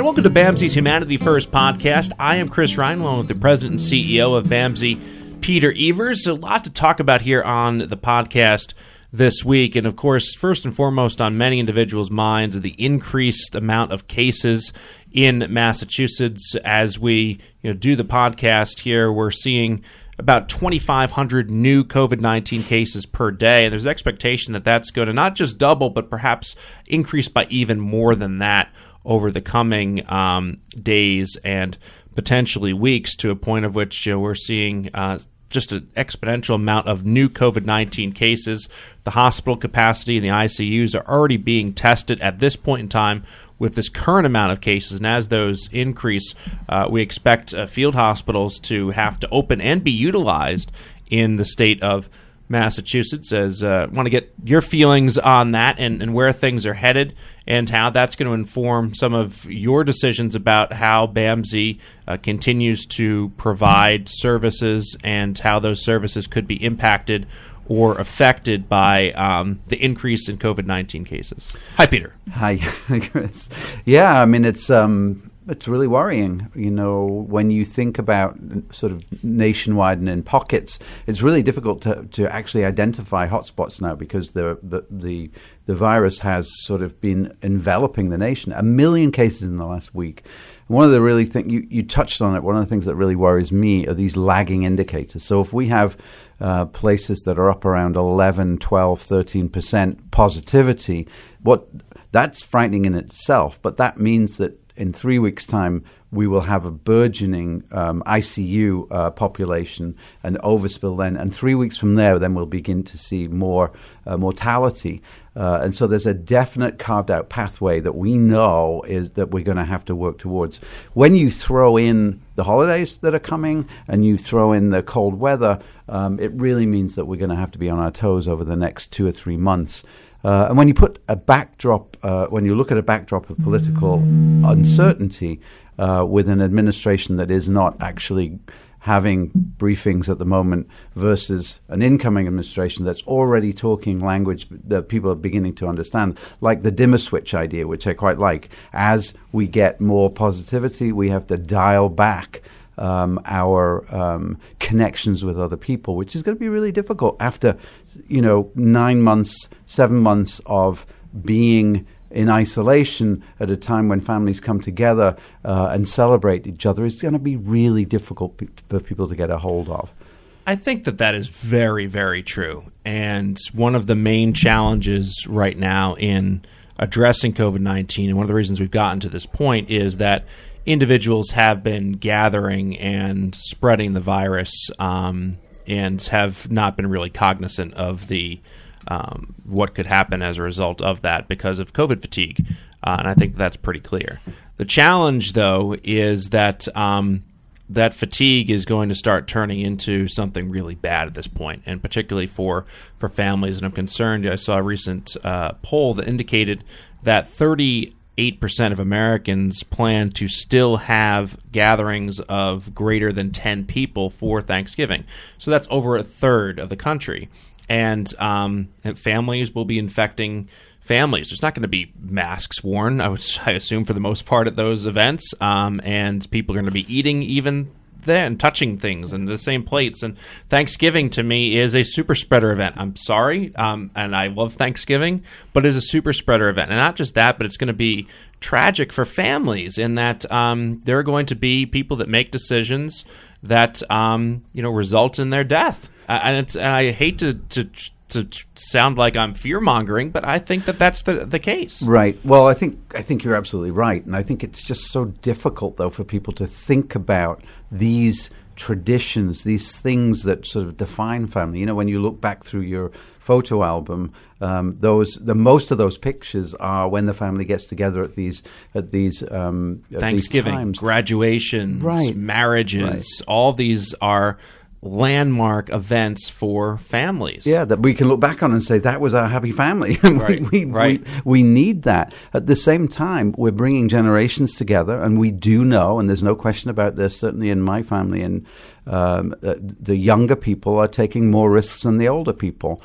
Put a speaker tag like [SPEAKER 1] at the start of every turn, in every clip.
[SPEAKER 1] And welcome to BAMSI's Humanity First podcast. I am Chris along with the president and CEO of BAMSI, Peter Evers. A lot to talk about here on the podcast this week. And of course, first and foremost on many individuals' minds, the increased amount of cases in Massachusetts. As we you know, do the podcast here, we're seeing about 2,500 new COVID 19 cases per day. And there's an expectation that that's going to not just double, but perhaps increase by even more than that over the coming um, days and potentially weeks to a point of which you know, we're seeing uh, just an exponential amount of new COVID 19 cases. The hospital capacity and the ICUs are already being tested at this point in time with this current amount of cases. And as those increase, uh, we expect uh, field hospitals to have to open and be utilized in the state of Massachusetts. As uh, want to get your feelings on that and, and where things are headed, and how that's going to inform some of your decisions about how BAMSI uh, continues to provide services and how those services could be impacted or affected by um, the increase in COVID nineteen cases. Hi, Peter.
[SPEAKER 2] Hi, Chris. Yeah, I mean it's um, it's really worrying. You know, when you think about sort of nationwide and in pockets, it's really difficult to, to actually identify hotspots now because the, the, the the virus has sort of been enveloping the nation. A million cases in the last week. One of the really thing you, you touched on it. One of the things that really worries me are these lagging indicators. So if we have uh, places that are up around 11, 12, 13 percent positivity, what that's frightening in itself. But that means that in three weeks' time, we will have a burgeoning um, ICU uh, population and overspill then. And three weeks from there, then we'll begin to see more uh, mortality. Uh, and so there's a definite carved out pathway that we know is that we're going to have to work towards. When you throw in the holidays that are coming and you throw in the cold weather, um, it really means that we're going to have to be on our toes over the next two or three months. Uh, and when you put a backdrop, uh, when you look at a backdrop of political uncertainty uh, with an administration that is not actually having briefings at the moment versus an incoming administration that's already talking language that people are beginning to understand, like the dimmer switch idea, which I quite like. As we get more positivity, we have to dial back um, our um, connections with other people, which is going to be really difficult after, you know, nine months, seven months of being in isolation at a time when families come together uh, and celebrate each other is going to be really difficult for people to get a hold of.
[SPEAKER 1] I think that that is very, very true. And one of the main challenges right now in addressing COVID 19, and one of the reasons we've gotten to this point, is that individuals have been gathering and spreading the virus um, and have not been really cognizant of the um, what could happen as a result of that because of COVID fatigue. Uh, and I think that's pretty clear. The challenge, though, is that um, that fatigue is going to start turning into something really bad at this point, and particularly for for families. And I'm concerned. I saw a recent uh, poll that indicated that 30 8% of Americans plan to still have gatherings of greater than 10 people for Thanksgiving. So that's over a third of the country. And, um, and families will be infecting families. There's not going to be masks worn, I, would, I assume, for the most part at those events. Um, and people are going to be eating even then touching things and the same plates. And Thanksgiving to me is a super spreader event. I'm sorry, um, and I love Thanksgiving, but it's a super spreader event. And not just that, but it's going to be tragic for families in that um, there are going to be people that make decisions that um, you know result in their death. And, and I hate to, to to sound like I'm fear mongering, but I think that that's the the case.
[SPEAKER 2] Right. Well, I think I think you're absolutely right, and I think it's just so difficult though for people to think about these traditions, these things that sort of define family. You know, when you look back through your photo album, um, those the most of those pictures are when the family gets together at these at these um,
[SPEAKER 1] Thanksgiving, graduations, right. marriages. Right. All these are landmark events for families.
[SPEAKER 2] Yeah, that we can look back on and say that was our happy family.
[SPEAKER 1] right,
[SPEAKER 2] we,
[SPEAKER 1] we, right.
[SPEAKER 2] We, we, need that. At the same time, we're bringing generations together, and we do know, and there's no question about this, certainly in my family, and um, uh, the younger people are taking more risks than the older people.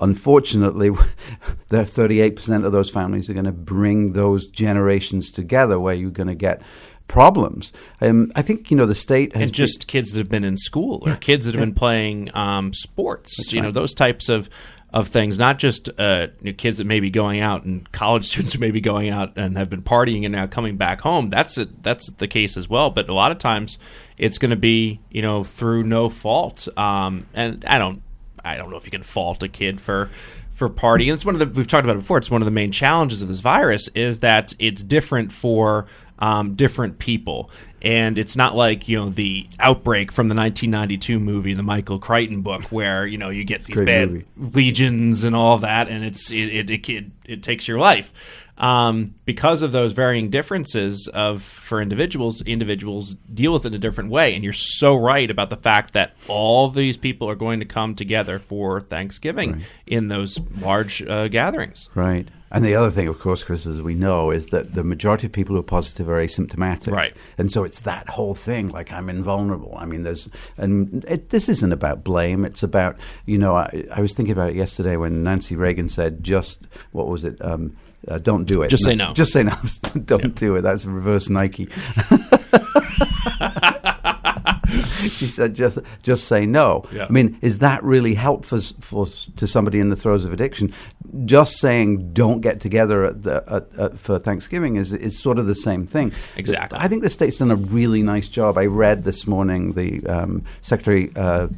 [SPEAKER 2] unfortunately, there 38% of those families are going to bring those generations together where you're going to get problems. Um, I think you know the state has
[SPEAKER 1] and just been, kids that have been in school or yeah, kids that have yeah. been playing um, sports. That's you right. know those types of of things, not just uh, you know, kids that may be going out and college students who may be going out and have been partying and now coming back home. That's a, that's the case as well. But a lot of times, it's going to be you know through no fault. Um, and I don't I don't know if you can fault a kid for for partying. It's one of the we've talked about it before. It's one of the main challenges of this virus is that it's different for um, different people. And it's not like you know the outbreak from the 1992 movie, the Michael Crichton book, where you know you get these bad movie. legions and all that, and it's it it, it, it takes your life. Um, because of those varying differences of for individuals, individuals deal with it in a different way. And you're so right about the fact that all these people are going to come together for Thanksgiving right. in those large uh, gatherings.
[SPEAKER 2] Right. And the other thing, of course, Chris, as we know, is that the majority of people who are positive are asymptomatic.
[SPEAKER 1] Right.
[SPEAKER 2] And so it's that whole thing, like I'm invulnerable. I mean, there's, and it, this isn't about blame. It's about, you know, I, I, was thinking about it yesterday when Nancy Reagan said, just, what was it? Um, uh, don't do it.
[SPEAKER 1] Just no, say no.
[SPEAKER 2] Just say no. don't yep. do it. That's reverse Nike. she said, "Just, just say no." Yeah. I mean, is that really helpful for, to somebody in the throes of addiction? Just saying, "Don't get together at the, at, at, for Thanksgiving" is is sort of the same thing.
[SPEAKER 1] Exactly.
[SPEAKER 2] I think the state's done a really nice job. I read this morning the um, Secretary uh,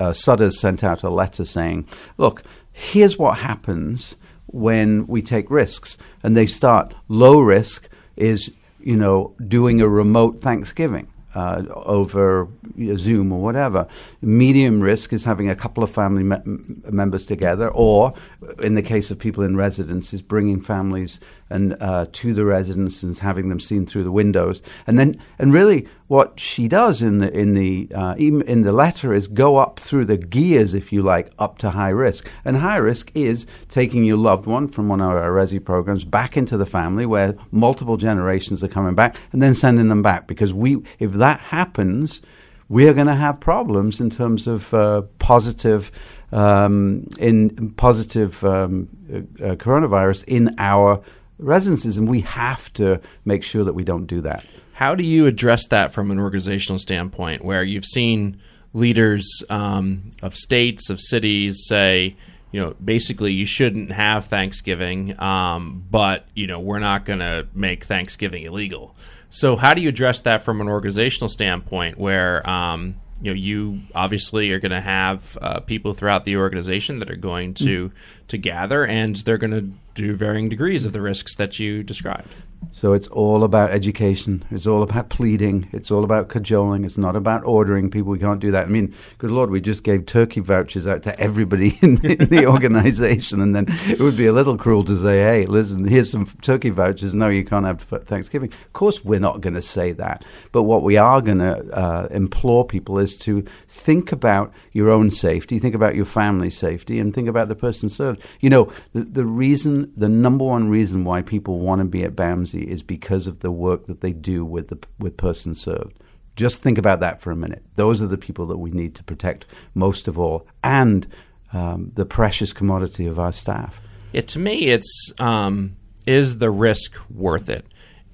[SPEAKER 2] uh, Sudders sent out a letter saying, "Look, here's what happens." When we take risks, and they start low risk is you know doing a remote Thanksgiving uh, over Zoom or whatever. Medium risk is having a couple of family me- members together, or in the case of people in residence, is bringing families and uh, to the residents and having them seen through the windows. And then, and really, what she does in the in the uh, in the letter is go up through the gears, if you like, up to high risk. And high risk is taking your loved one from one of our resi programs back into the family where multiple generations are coming back, and then sending them back because we, if that happens we are going to have problems in terms of uh, positive um, in positive um, uh, coronavirus in our residences, and we have to make sure that we don't do that.
[SPEAKER 1] How do you address that from an organizational standpoint, where you've seen leaders um, of states, of cities say, you know, basically you shouldn't have Thanksgiving, um, but you know we're not going to make Thanksgiving illegal. So how do you address that from an organizational standpoint, where um, you know you obviously are going to have uh, people throughout the organization that are going to mm. To gather, and they're going to do varying degrees of the risks that you described.
[SPEAKER 2] So it's all about education. It's all about pleading. It's all about cajoling. It's not about ordering people. We can't do that. I mean, good Lord, we just gave turkey vouchers out to everybody in the, in the organization, and then it would be a little cruel to say, "Hey, listen, here's some turkey vouchers. No, you can't have Thanksgiving." Of course, we're not going to say that. But what we are going to uh, implore people is to think about your own safety, think about your family's safety, and think about the person served. You know, the, the reason, the number one reason why people want to be at BAMSI is because of the work that they do with the with persons served. Just think about that for a minute. Those are the people that we need to protect most of all, and um, the precious commodity of our staff.
[SPEAKER 1] Yeah, to me, it's um, is the risk worth it?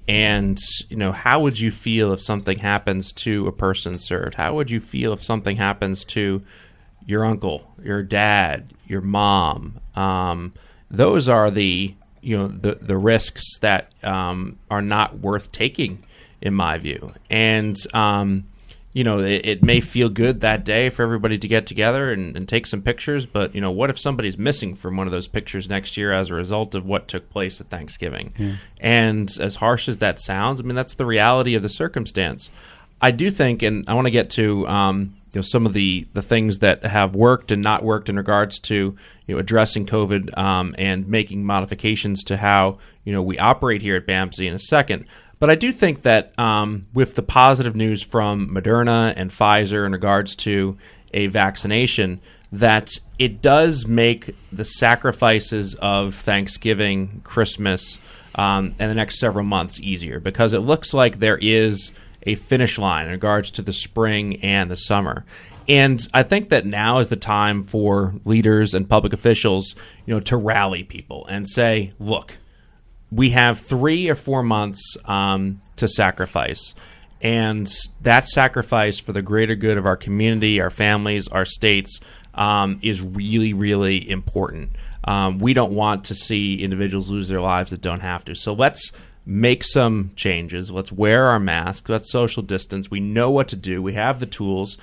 [SPEAKER 1] And you know, how would you feel if something happens to a person served? How would you feel if something happens to your uncle, your dad, your mom? Um, those are the you know the the risks that um, are not worth taking, in my view. And um, you know, it, it, may feel good that day for everybody to get together and, and, take some pictures, but you know, what if somebody's missing from one of those pictures next year as a result of what took place at Thanksgiving? Yeah. And as harsh as that sounds, I mean, that's the reality of the circumstance. I do think, and I want to get to um, you know some of the the things that have worked and not worked in regards to you know addressing COVID um, and making modifications to how you know we operate here at BAMSI in a second. But I do think that um, with the positive news from Moderna and Pfizer in regards to a vaccination, that it does make the sacrifices of Thanksgiving, Christmas, um, and the next several months easier because it looks like there is a finish line in regards to the spring and the summer. And I think that now is the time for leaders and public officials, you know, to rally people and say, look, we have three or four months um, to sacrifice. And that sacrifice for the greater good of our community, our families, our states um, is really, really important. Um, we don't want to see individuals lose their lives that don't have to. So let's make some changes. Let's wear our masks. Let's social distance. We know what to do. We have the tools.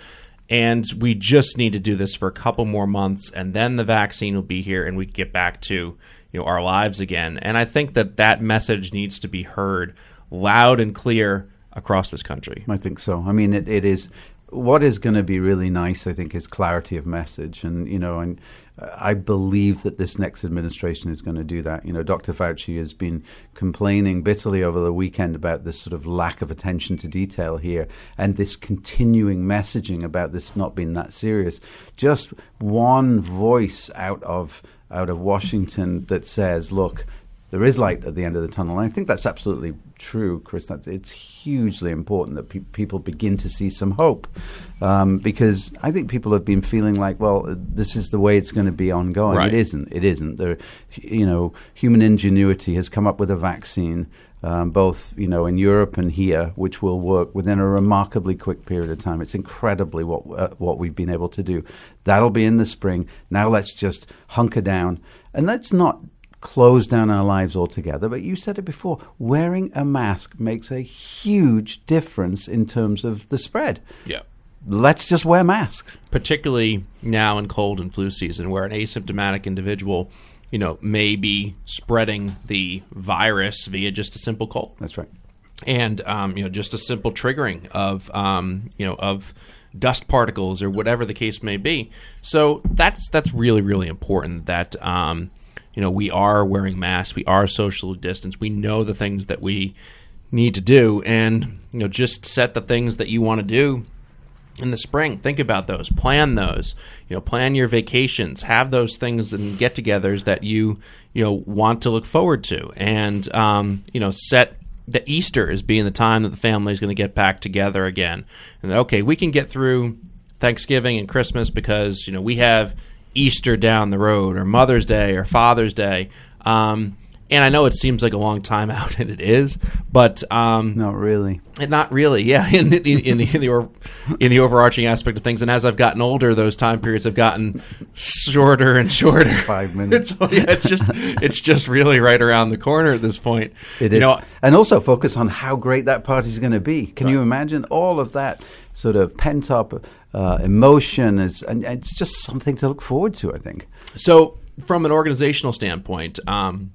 [SPEAKER 1] And we just need to do this for a couple more months, and then the vaccine will be here, and we get back to you know our lives again. And I think that that message needs to be heard loud and clear across this country.
[SPEAKER 2] I think so. I mean, it, it is what is going to be really nice, I think, is clarity of message, and you know, and I believe that this next administration is going to do that. You know, Dr. Fauci has been complaining bitterly over the weekend about this sort of lack of attention to detail here, and this continuing messaging about this not being that serious. Just one voice out of out of Washington that says, "Look." There is light at the end of the tunnel. And I think that's absolutely true, Chris. That it's hugely important that pe- people begin to see some hope, um, because I think people have been feeling like, well, this is the way it's going to be ongoing.
[SPEAKER 1] Right.
[SPEAKER 2] It isn't. It isn't. There, you know, human ingenuity has come up with a vaccine. Um, both you know in Europe and here, which will work within a remarkably quick period of time. It's incredibly what uh, what we've been able to do. That'll be in the spring. Now let's just hunker down and let's not close down our lives altogether. But you said it before wearing a mask makes a huge difference in terms of the spread.
[SPEAKER 1] Yeah.
[SPEAKER 2] Let's just wear masks.
[SPEAKER 1] Particularly now in cold and flu season, where an asymptomatic individual, you know, may be spreading the virus via just a simple cold.
[SPEAKER 2] That's right.
[SPEAKER 1] And um, you know, just a simple triggering of um, you know of dust particles or whatever the case may be. So that's that's really really important that um, you know we are wearing masks, we are socially distanced, we know the things that we need to do, and you know just set the things that you want to do in the spring. Think about those, plan those. You know, plan your vacations, have those things and get-togethers that you you know want to look forward to, and um, you know set that Easter is being the time that the family is going to get back together again. And okay, we can get through Thanksgiving and Christmas because you know we have Easter down the road, or Mother's Day, or Father's Day. Um, and I know it seems like a long time out, and it is, but um,
[SPEAKER 2] Not really.
[SPEAKER 1] not really, yeah. In the in the in the, or, in the overarching aspect of things, and as I've gotten older, those time periods have gotten shorter and shorter.
[SPEAKER 2] Five minutes.
[SPEAKER 1] It's, yeah, it's just it's just really right around the corner at this point.
[SPEAKER 2] It
[SPEAKER 1] You
[SPEAKER 2] is.
[SPEAKER 1] know,
[SPEAKER 2] and also focus on how great that party is going to be. Can you imagine all of that sort of pent up uh, emotion? Is, and, and it's just something to look forward to, I think.
[SPEAKER 1] So, from an organizational standpoint, um,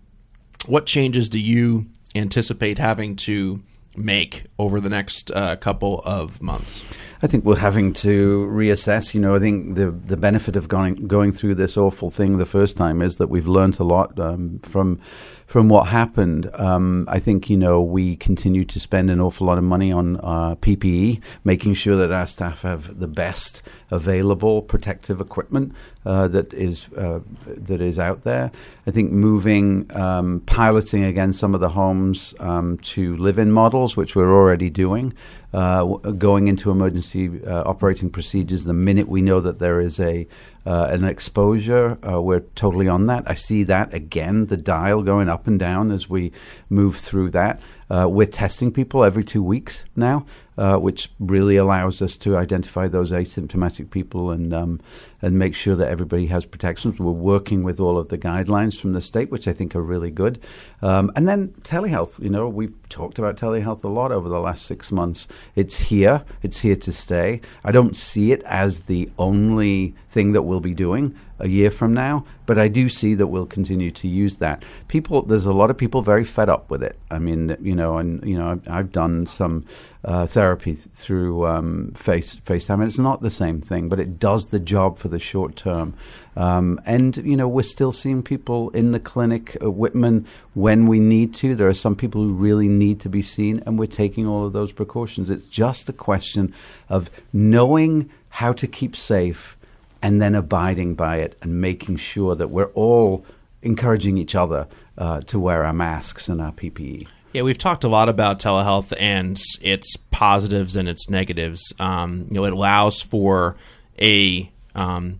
[SPEAKER 1] what changes do you anticipate having to make over the next uh, couple of months?
[SPEAKER 2] I think we're having to reassess. You know, I think the the benefit of going going through this awful thing the first time is that we've learned a lot um, from from what happened. Um, I think you know we continue to spend an awful lot of money on uh, PPE, making sure that our staff have the best available protective equipment uh, that is uh, that is out there. I think moving um, piloting again some of the homes um, to live-in models, which we're already doing. Uh, going into emergency uh, operating procedures the minute we know that there is a uh, an exposure, uh, we're totally on that. I see that again, the dial going up and down as we move through that. Uh, we're testing people every two weeks now, uh, which really allows us to identify those asymptomatic people and um, and make sure that everybody has protections. We're working with all of the guidelines from the state, which I think are really good. Um, and then telehealth. You know, we've talked about telehealth a lot over the last six months. It's here. It's here to stay. I don't see it as the only thing that we'll be doing a year from now, but I do see that we'll continue to use that. People, there's a lot of people very fed up with it. I mean, you know, and you know, I've, done some uh, therapy th- through um, Face FaceTime, it's not the same thing, but it does the job for the short term. Um, and you know, we're still seeing people in the clinic at Whitman when we need to. There are some people who really need to be seen, and we're taking all of those precautions. It's just a question of knowing how to keep safe and then abiding by it and making sure that we're all encouraging each other uh, to wear our masks and our. PPE.
[SPEAKER 1] Yeah, we've talked a lot about telehealth and its positives and its negatives. Um, you know, it allows for a um,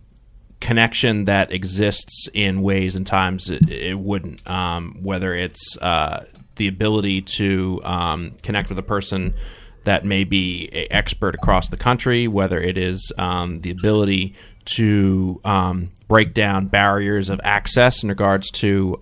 [SPEAKER 1] connection that exists in ways and times it, it wouldn't. Um, whether it's uh, the ability to um, connect with a person that may be an expert across the country, whether it is um, the ability to um, break down barriers of access in regards to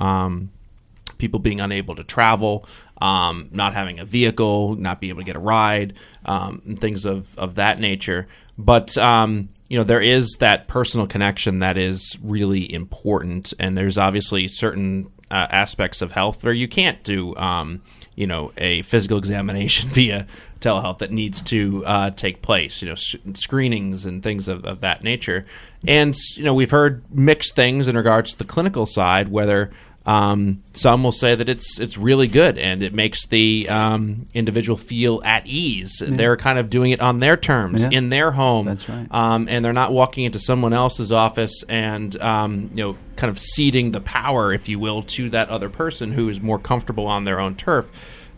[SPEAKER 1] people being unable to travel, um, not having a vehicle, not being able to get a ride, um, and things of, of that nature. But um, you know, there is that personal connection that is really important, and there's obviously certain uh, aspects of health where you can't do, um, you know, a physical examination via telehealth that needs to uh, take place, you know, sh- screenings and things of, of that nature. And, you know, we've heard mixed things in regards to the clinical side, whether um, some will say that it's it's really good and it makes the um, individual feel at ease. Yeah. They're kind of doing it on their terms yeah. in their home.
[SPEAKER 2] That's right.
[SPEAKER 1] Um, and they're not walking into someone else's office and um, you know kind of ceding the power, if you will, to that other person who is more comfortable on their own turf,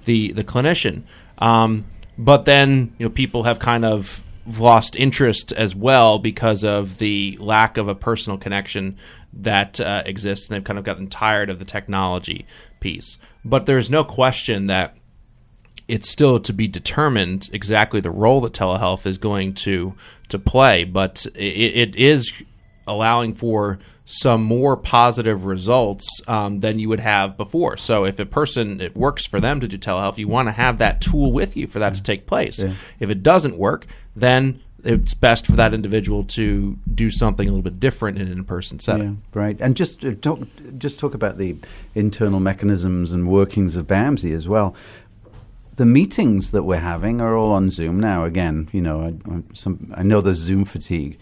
[SPEAKER 1] the the clinician. Um, but then you know people have kind of lost interest as well because of the lack of a personal connection that uh, exists, and they've kind of gotten tired of the technology piece. But there's no question that it's still to be determined exactly the role that telehealth is going to to play. But it, it is allowing for some more positive results um, than you would have before. So if a person it works for them to do telehealth, you want to have that tool with you for that to take place. Yeah. If it doesn't work, then it's best for that individual to do something a little bit different in an in-person setting.
[SPEAKER 2] Yeah, right. And just uh, talk, just talk about the internal mechanisms and workings of BAMSI as well. The meetings that we're having are all on Zoom now. Again, you know, I, some, I know there's Zoom fatigue,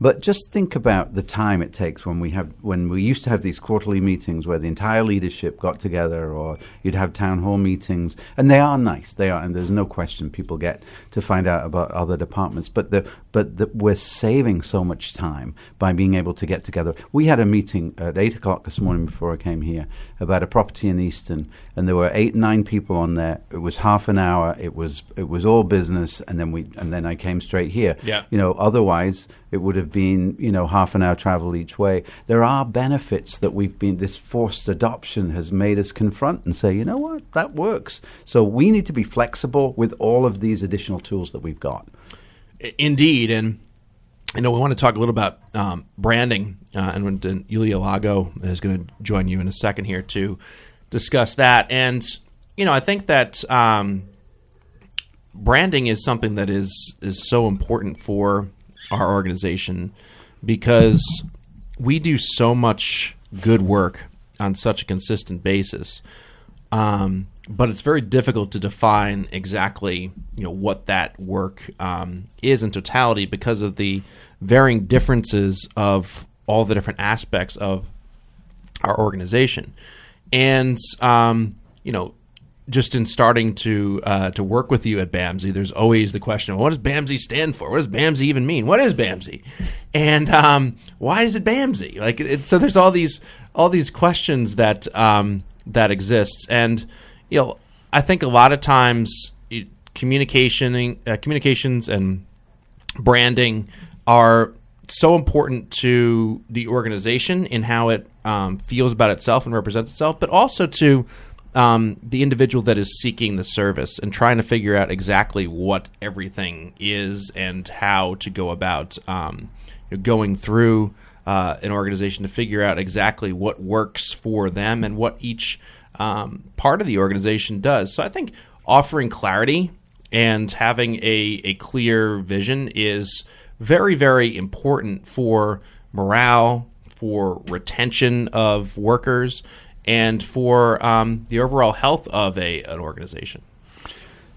[SPEAKER 2] but just think about the time it takes when we have when we used to have these quarterly meetings where the entire leadership got together, or you'd have town hall meetings, and they are nice. They are, and there's no question people get to find out about other departments. But the but that we're saving so much time by being able to get together. We had a meeting at eight o'clock this morning before I came here about a property in Easton, and there were eight nine people on there. It was half an hour. It was it was all business, and then we and then I came straight here.
[SPEAKER 1] Yeah.
[SPEAKER 2] You know, otherwise it would have been, you know, half an hour travel each way. There are benefits that we've been, this forced adoption has made us confront and say, you know what, that works. So we need to be flexible with all of these additional tools that we've got.
[SPEAKER 1] Indeed. And, you know, we want to talk a little about um, branding, uh, and when Yulia Lago is going to join you in a second here to discuss that. And, you know, I think that um, branding is something that is is so important for our organization because we do so much good work on such a consistent basis. Um, but it's very difficult to define exactly you know what that work um, is in totality because of the varying differences of all the different aspects of our organization. And um, you know, just in starting to uh, to work with you at BAMSI, there's always the question: What does BAMSI stand for? What does BAMSI even mean? What is BAMSI? And um, why is it BAMSI? Like, it, so there's all these all these questions that um, that exists, and you know, I think a lot of times communication, uh, communications, and branding are so important to the organization in how it um, feels about itself and represents itself, but also to um, the individual that is seeking the service and trying to figure out exactly what everything is and how to go about um, going through uh, an organization to figure out exactly what works for them and what each um, part of the organization does. So I think offering clarity and having a, a clear vision is very, very important for morale, for retention of workers, and for um, the overall health of a an organization.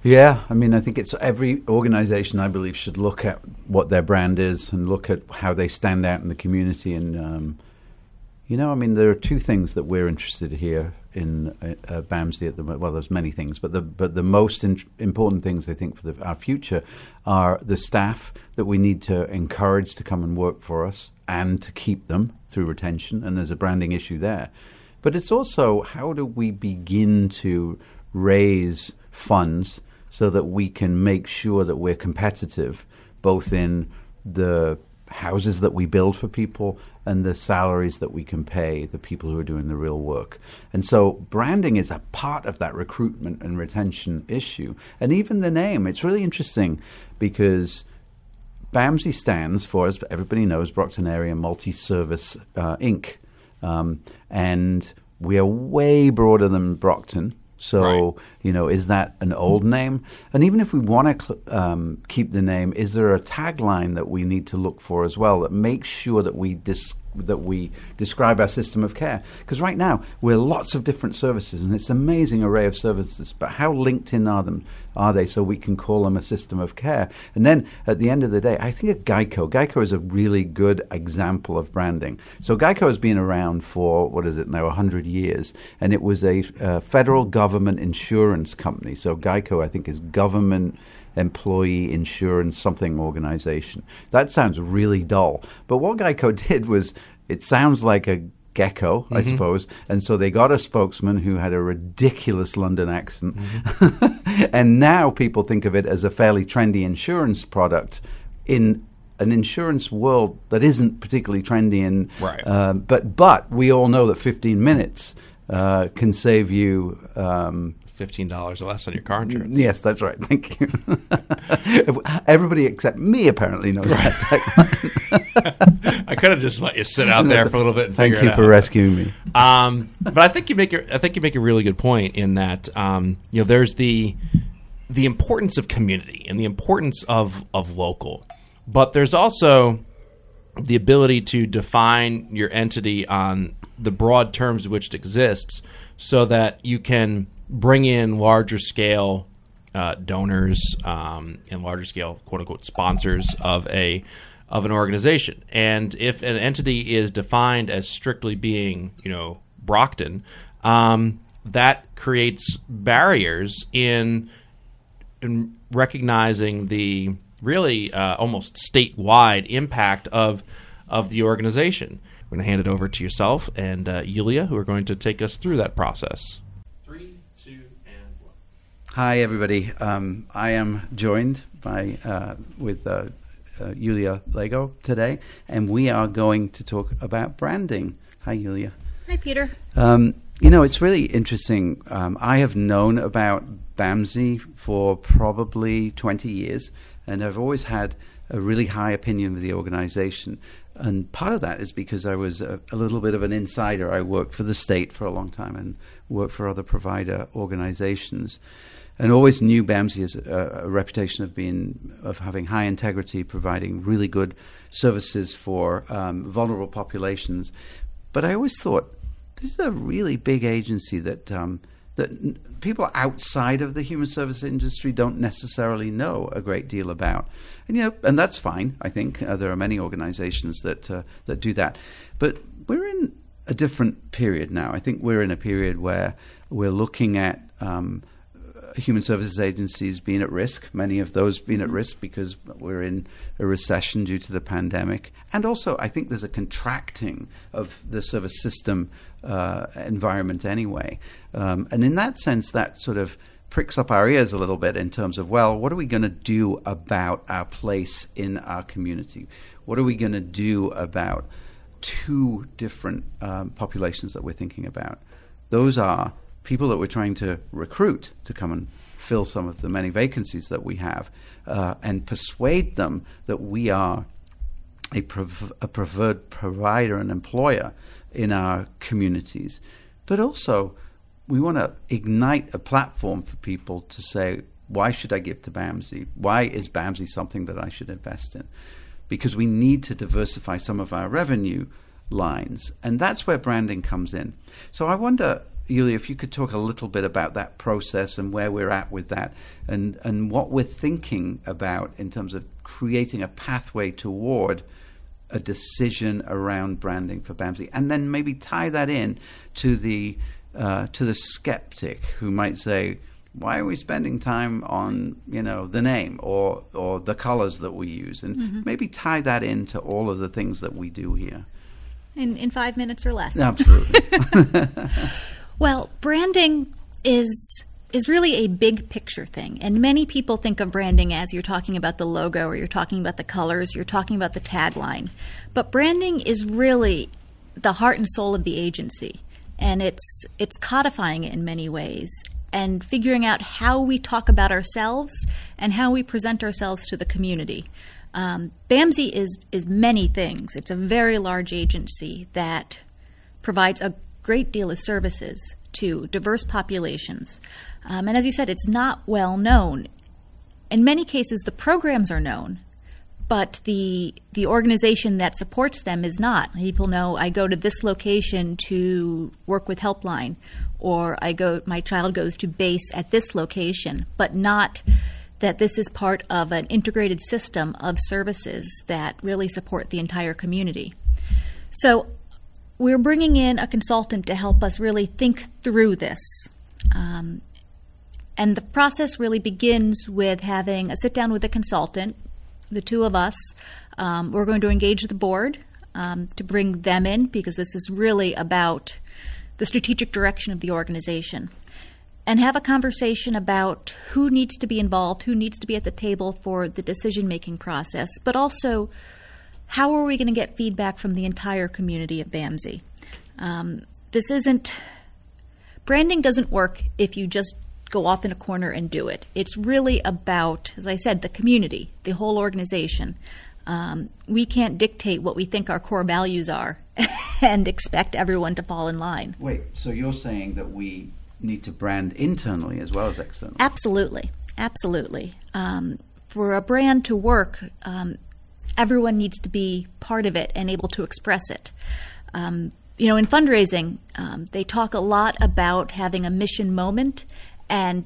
[SPEAKER 2] Yeah, I mean, I think it's every organization I believe should look at what their brand is and look at how they stand out in the community. And um, you know, I mean, there are two things that we're interested here in uh, uh at the well, there's many things, but the but the most in- important things I think for the, our future are the staff that we need to encourage to come and work for us and to keep them through retention. And there's a branding issue there. But it's also how do we begin to raise funds so that we can make sure that we're competitive both in the houses that we build for people and the salaries that we can pay the people who are doing the real work. And so branding is a part of that recruitment and retention issue. And even the name, it's really interesting because BAMSI stands for, as everybody knows, Brockton Area Multi Service uh, Inc. Um, and we are way broader than Brockton. So, right. you know, is that an old name? And even if we want to cl- um, keep the name, is there a tagline that we need to look for as well that makes sure that we dis- that we describe our system of care. Because right now we're lots of different services, and it's an amazing array of services. But how linked in are them? Are they so we can call them a system of care? And then at the end of the day, I think of Geico. Geico is a really good example of branding. So Geico has been around for what is it now, hundred years, and it was a uh, federal government insurance company. So Geico, I think, is government employee insurance something organization. That sounds really dull. But what Geico did was it sounds like a gecko, mm-hmm. I suppose. And so they got a spokesman who had a ridiculous London accent. Mm-hmm. and now people think of it as a fairly trendy insurance product in an insurance world that isn't particularly trendy. And,
[SPEAKER 1] right.
[SPEAKER 2] Uh, but, but we all know that 15 minutes uh, can save you. Um,
[SPEAKER 1] fifteen dollars or less on your car insurance.
[SPEAKER 2] Yes, that's right. Thank you. Everybody except me apparently knows right.
[SPEAKER 1] that I could have just let you sit out there for a little bit and
[SPEAKER 2] Thank
[SPEAKER 1] figure
[SPEAKER 2] you for rescuing me.
[SPEAKER 1] Um, but I think you make a, I think you make a really good point in that um, you know there's the the importance of community and the importance of of local, but there's also the ability to define your entity on the broad terms which it exists so that you can bring in larger scale uh, donors um, and larger scale quote unquote sponsors of a of an organization. And if an entity is defined as strictly being, you know, Brockton, um, that creates barriers in in recognizing the really uh, almost statewide impact of of the organization. We're going to hand it over to yourself and uh, Yulia, who are going to take us through that process.
[SPEAKER 2] Hi, everybody. Um, I am joined by uh, with uh, uh, Yulia Lego today, and we are going to talk about branding. Hi, Julia.
[SPEAKER 3] Hi, Peter.
[SPEAKER 2] Um, you know, it's really interesting. Um, I have known about BAMSI for probably 20 years, and I've always had a really high opinion of the organization. And part of that is because I was a, a, little bit of an insider. I worked for the state for a long time and worked for other provider organizations and always knew BAMSI as a, a, reputation of being of having high integrity, providing really good services for um, vulnerable populations. But I always thought this is a really big agency that um, that people outside of the human service industry don't necessarily know a great deal about. And you know, and that's fine. I think uh, there are many organizations that uh, that do that, but we're in a different period now. I think we're in a period where we're looking at um, human services agencies being at risk, many of those being at risk because we're in a recession due to the pandemic. And also, I think there's a contracting of the service system uh, environment anyway. Um, and in that sense, that sort of pricks up our ears a little bit in terms of, well, what are we going to do about our place in our community? What are we going to do about two different um, populations that we're thinking about? Those are people that we're trying to recruit to come and fill some of the many vacancies that we have uh, and persuade them that we are a, prov- a preferred provider and employer in our communities. But also, we want to ignite a platform for people to say, why should I give to BAMSI? Why is BAMSI something that I should invest in? Because we need to diversify some of our revenue lines. And that's where branding comes in. So I wonder Yulia, if you could talk a little bit about that process and where we're at with that, and, and what we're thinking about in terms of creating a pathway toward a decision around branding for BAMSI, and then maybe tie that in to the uh, to the skeptic who might say, "Why are we spending time on you know the name or or the colors that we use?" And mm-hmm. maybe tie that into all of the things that we do here.
[SPEAKER 3] In in five minutes or less.
[SPEAKER 2] Absolutely.
[SPEAKER 3] Well, branding is is really a big picture thing. And many people think of branding as you're talking about the logo or you're talking about the colors, you're talking about the tagline. But branding is really the heart and soul of the agency. And it's it's codifying it in many ways and figuring out how we talk about ourselves and how we present ourselves to the community. Um, BAMSI is is many things. It's a very large agency that provides a great deal of services to diverse populations. Um, and as you said, it's not well known. In many cases, the programs are known, but the the organization that supports them is not. People know I go to this location to work with Helpline, or I go my child goes to base at this location, but not that this is part of an integrated system of services that really support the entire community. So we're bringing in a consultant to help us really think through this. Um, and the process really begins with having a sit down with a consultant, the two of us. Um, we're going to engage the board um, to bring them in because this is really about the strategic direction of the organization. And have a conversation about who needs to be involved, who needs to be at the table for the decision making process, but also how are we going to get feedback from the entire community of BAMSI? Um, this isn't branding doesn't work if you just go off in a corner and do it. It's really about, as I said, the community, the whole organization. Um, we can't dictate what we think our core values are and expect everyone to fall in line.
[SPEAKER 2] Wait, so you're saying that we need to brand internally as well as externally?
[SPEAKER 3] Absolutely, absolutely. Um, for a brand to work, um, everyone needs to be part of it and able to express it. Um, you know, in fundraising, um, they talk a lot about having a mission moment, and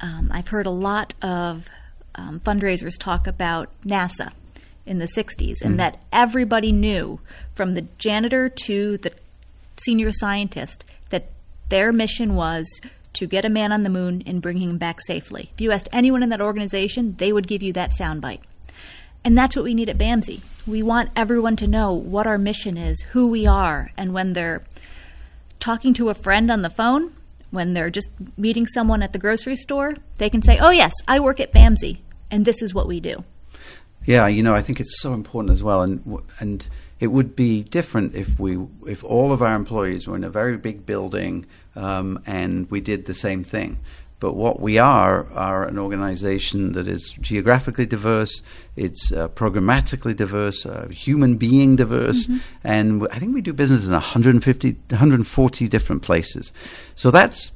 [SPEAKER 3] um, I've heard a lot of um, fundraisers talk about NASA in the 60s, and mm. that everybody knew from the janitor to the senior scientist that their mission was to get a man on the moon and bring him back safely. If you asked anyone in that organization, they would give you that soundbite. And that's what we need at BAMSI. We want everyone to know what our mission is, who we are, and when they're talking to a friend on the phone, when they're just meeting someone at the grocery store, they can say, "Oh yes, I work at BAMSI, and this is what we do."
[SPEAKER 2] Yeah, you know, I think it's so important as well, and and it would be different if we if all of our employees were in a very big building um, and we did the same thing. But what we are are an organization that is geographically diverse, it's uh, programmatically diverse, uh, human being diverse, mm-hmm. and I think we do business in 150, 140 different places. So that's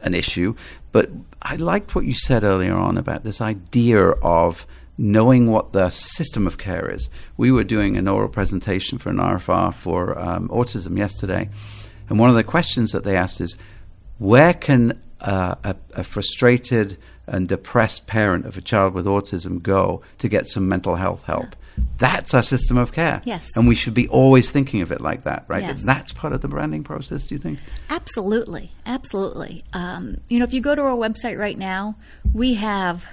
[SPEAKER 2] an issue. But I liked what you said earlier on about this idea of knowing what the system of care is. We were doing an oral presentation for an RFR for um, autism yesterday, and one of the questions that they asked is, where can uh, a, a, frustrated and depressed parent of a child with autism go to get some mental health help. That's our system of care.
[SPEAKER 3] Yes.
[SPEAKER 2] And we should be always thinking of it like that, right?
[SPEAKER 3] Yes.
[SPEAKER 2] That's part of the branding process, do you think?
[SPEAKER 3] Absolutely. Absolutely. Um, you know, if you go to our website right now, we have,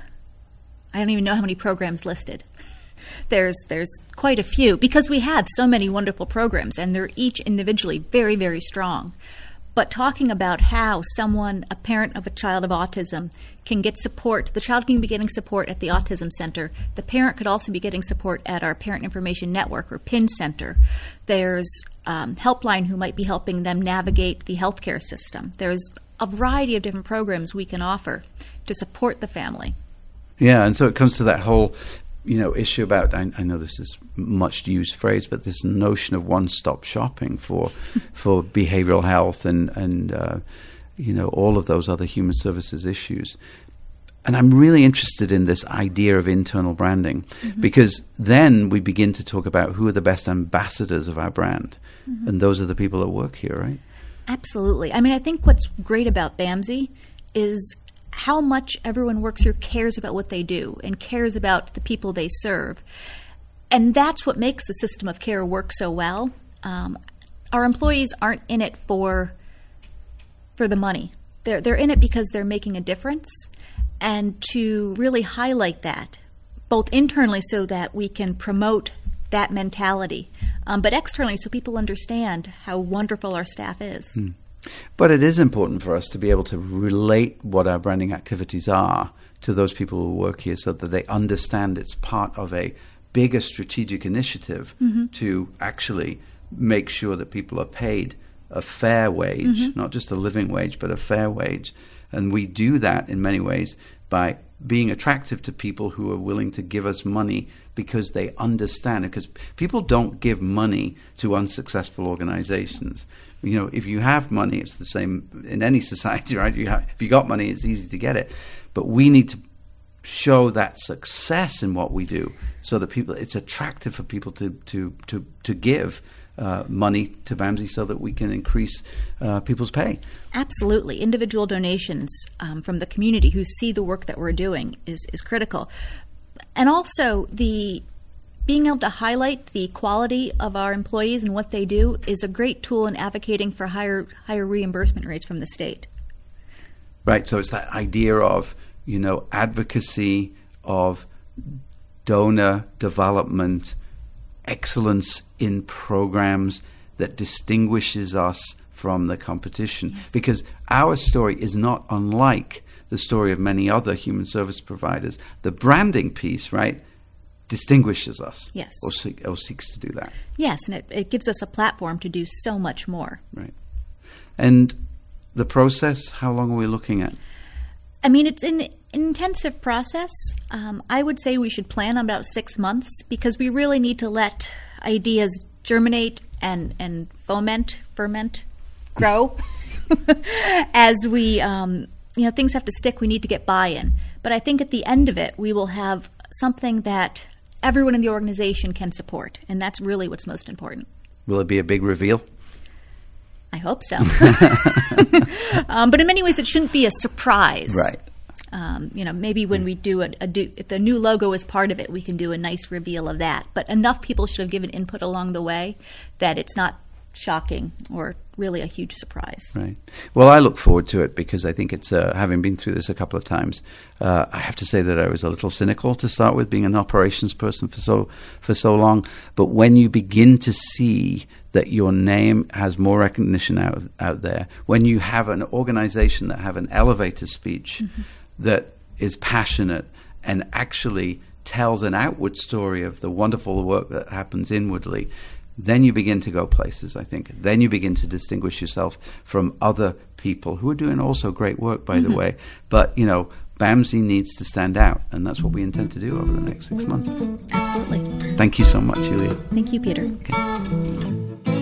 [SPEAKER 3] I don't even know how many programs listed. There's there's quite a few because we have so many wonderful programs and they're each individually very very strong but talking about how someone, a parent of a child of autism, can get support. The child can be getting support at the Autism Center. The parent could also be getting support at our Parent Information Network or PIN Center. There's um, Helpline who might be helping them navigate the healthcare system. There's a variety of different programs we can offer to support the family.
[SPEAKER 2] Yeah, and so it comes to that whole you know issue about I, I, know this is much used phrase, but this notion of one stop shopping for for behavioral health and and uh, you know all of those other human services issues. And I'm really interested in this idea of internal branding mm-hmm. because then we begin to talk about who are the best ambassadors of our brand, mm-hmm. and those are the people that work here, right?
[SPEAKER 3] Absolutely. I mean, I think what's great about BAMSI is how much everyone works here cares about what they do and cares about the people they serve. And that's what makes the system of care work so well. Um, our employees aren't in it for for the money. They're they're in it because they're making a difference, and to really highlight that, both internally so that we can promote that mentality, um, but externally so people understand how wonderful our staff is.
[SPEAKER 2] Hmm. But it is important for us to be able to relate what our branding activities are to those people who work here so that they understand it's part of a bigger strategic initiative mm-hmm. to actually make sure that people are paid a fair wage, mm-hmm. not just a living wage, but a fair wage. And we do that in many ways by being attractive to people who are willing to give us money because they understand it. Because people don't give money to unsuccessful organizations. You know, if you have money, it's the same in any society, right? You have, if you got money, it's easy to get it. But we need to show that success in what we do so that people it's attractive for people to to to to give uh, money to BAMSI so that we can increase uh, people's pay.
[SPEAKER 3] Absolutely. Individual donations um, from the community who see the work that we're doing is, is critical. And also, the being able to highlight the quality of our employees and what they do is a great tool in advocating for higher higher reimbursement rates from the state.
[SPEAKER 2] Right. So it's that idea of you know advocacy of donor development excellence in programs that distinguishes us from the competition. Yes. Because our story is not unlike the story of many other human service providers. The branding piece, right, distinguishes us.
[SPEAKER 3] Yes.
[SPEAKER 2] Or, seek, or seeks to do that.
[SPEAKER 3] Yes, and it, it gives us a platform to do so much more.
[SPEAKER 2] Right. And the process, how long are we looking at?
[SPEAKER 3] I mean, it's an intensive process. Um, I would say we should plan on about six months because we really need to let ideas germinate and, and foment, ferment, grow. As we, um, you know, things have to stick, we need to get buy in. But I think at the end of it, we will have something that everyone in the organization can support. And that's really what's most important.
[SPEAKER 2] Will it be a big reveal?
[SPEAKER 3] I hope so. um, but in many ways, it shouldn't be a surprise.
[SPEAKER 2] Right.
[SPEAKER 3] Um, you know, maybe when we do a, a do, if the new logo is part of it, we can do a nice reveal of that. But enough people should have given input along the way that it's not shocking or really a huge surprise.
[SPEAKER 2] Right. Well, I look forward to it because I think it's uh, having been through this a couple of times. Uh, I have to say that I was a little cynical to start with, being an operations person for so for so long. But when you begin to see that your name has more recognition out out there, when you have an organization that have an elevator speech mm-hmm. that is passionate and actually tells an outward story of the wonderful work that happens inwardly, then you begin to go places, I think. Then you begin to distinguish yourself from other people who are doing also great work, by mm-hmm. the way. But, you know, BAMSI needs to stand out, and that's what we intend to do over the next six months.
[SPEAKER 3] Absolutely.
[SPEAKER 2] Thank you so much, Julia.
[SPEAKER 3] Thank you, Peter.
[SPEAKER 2] Okay.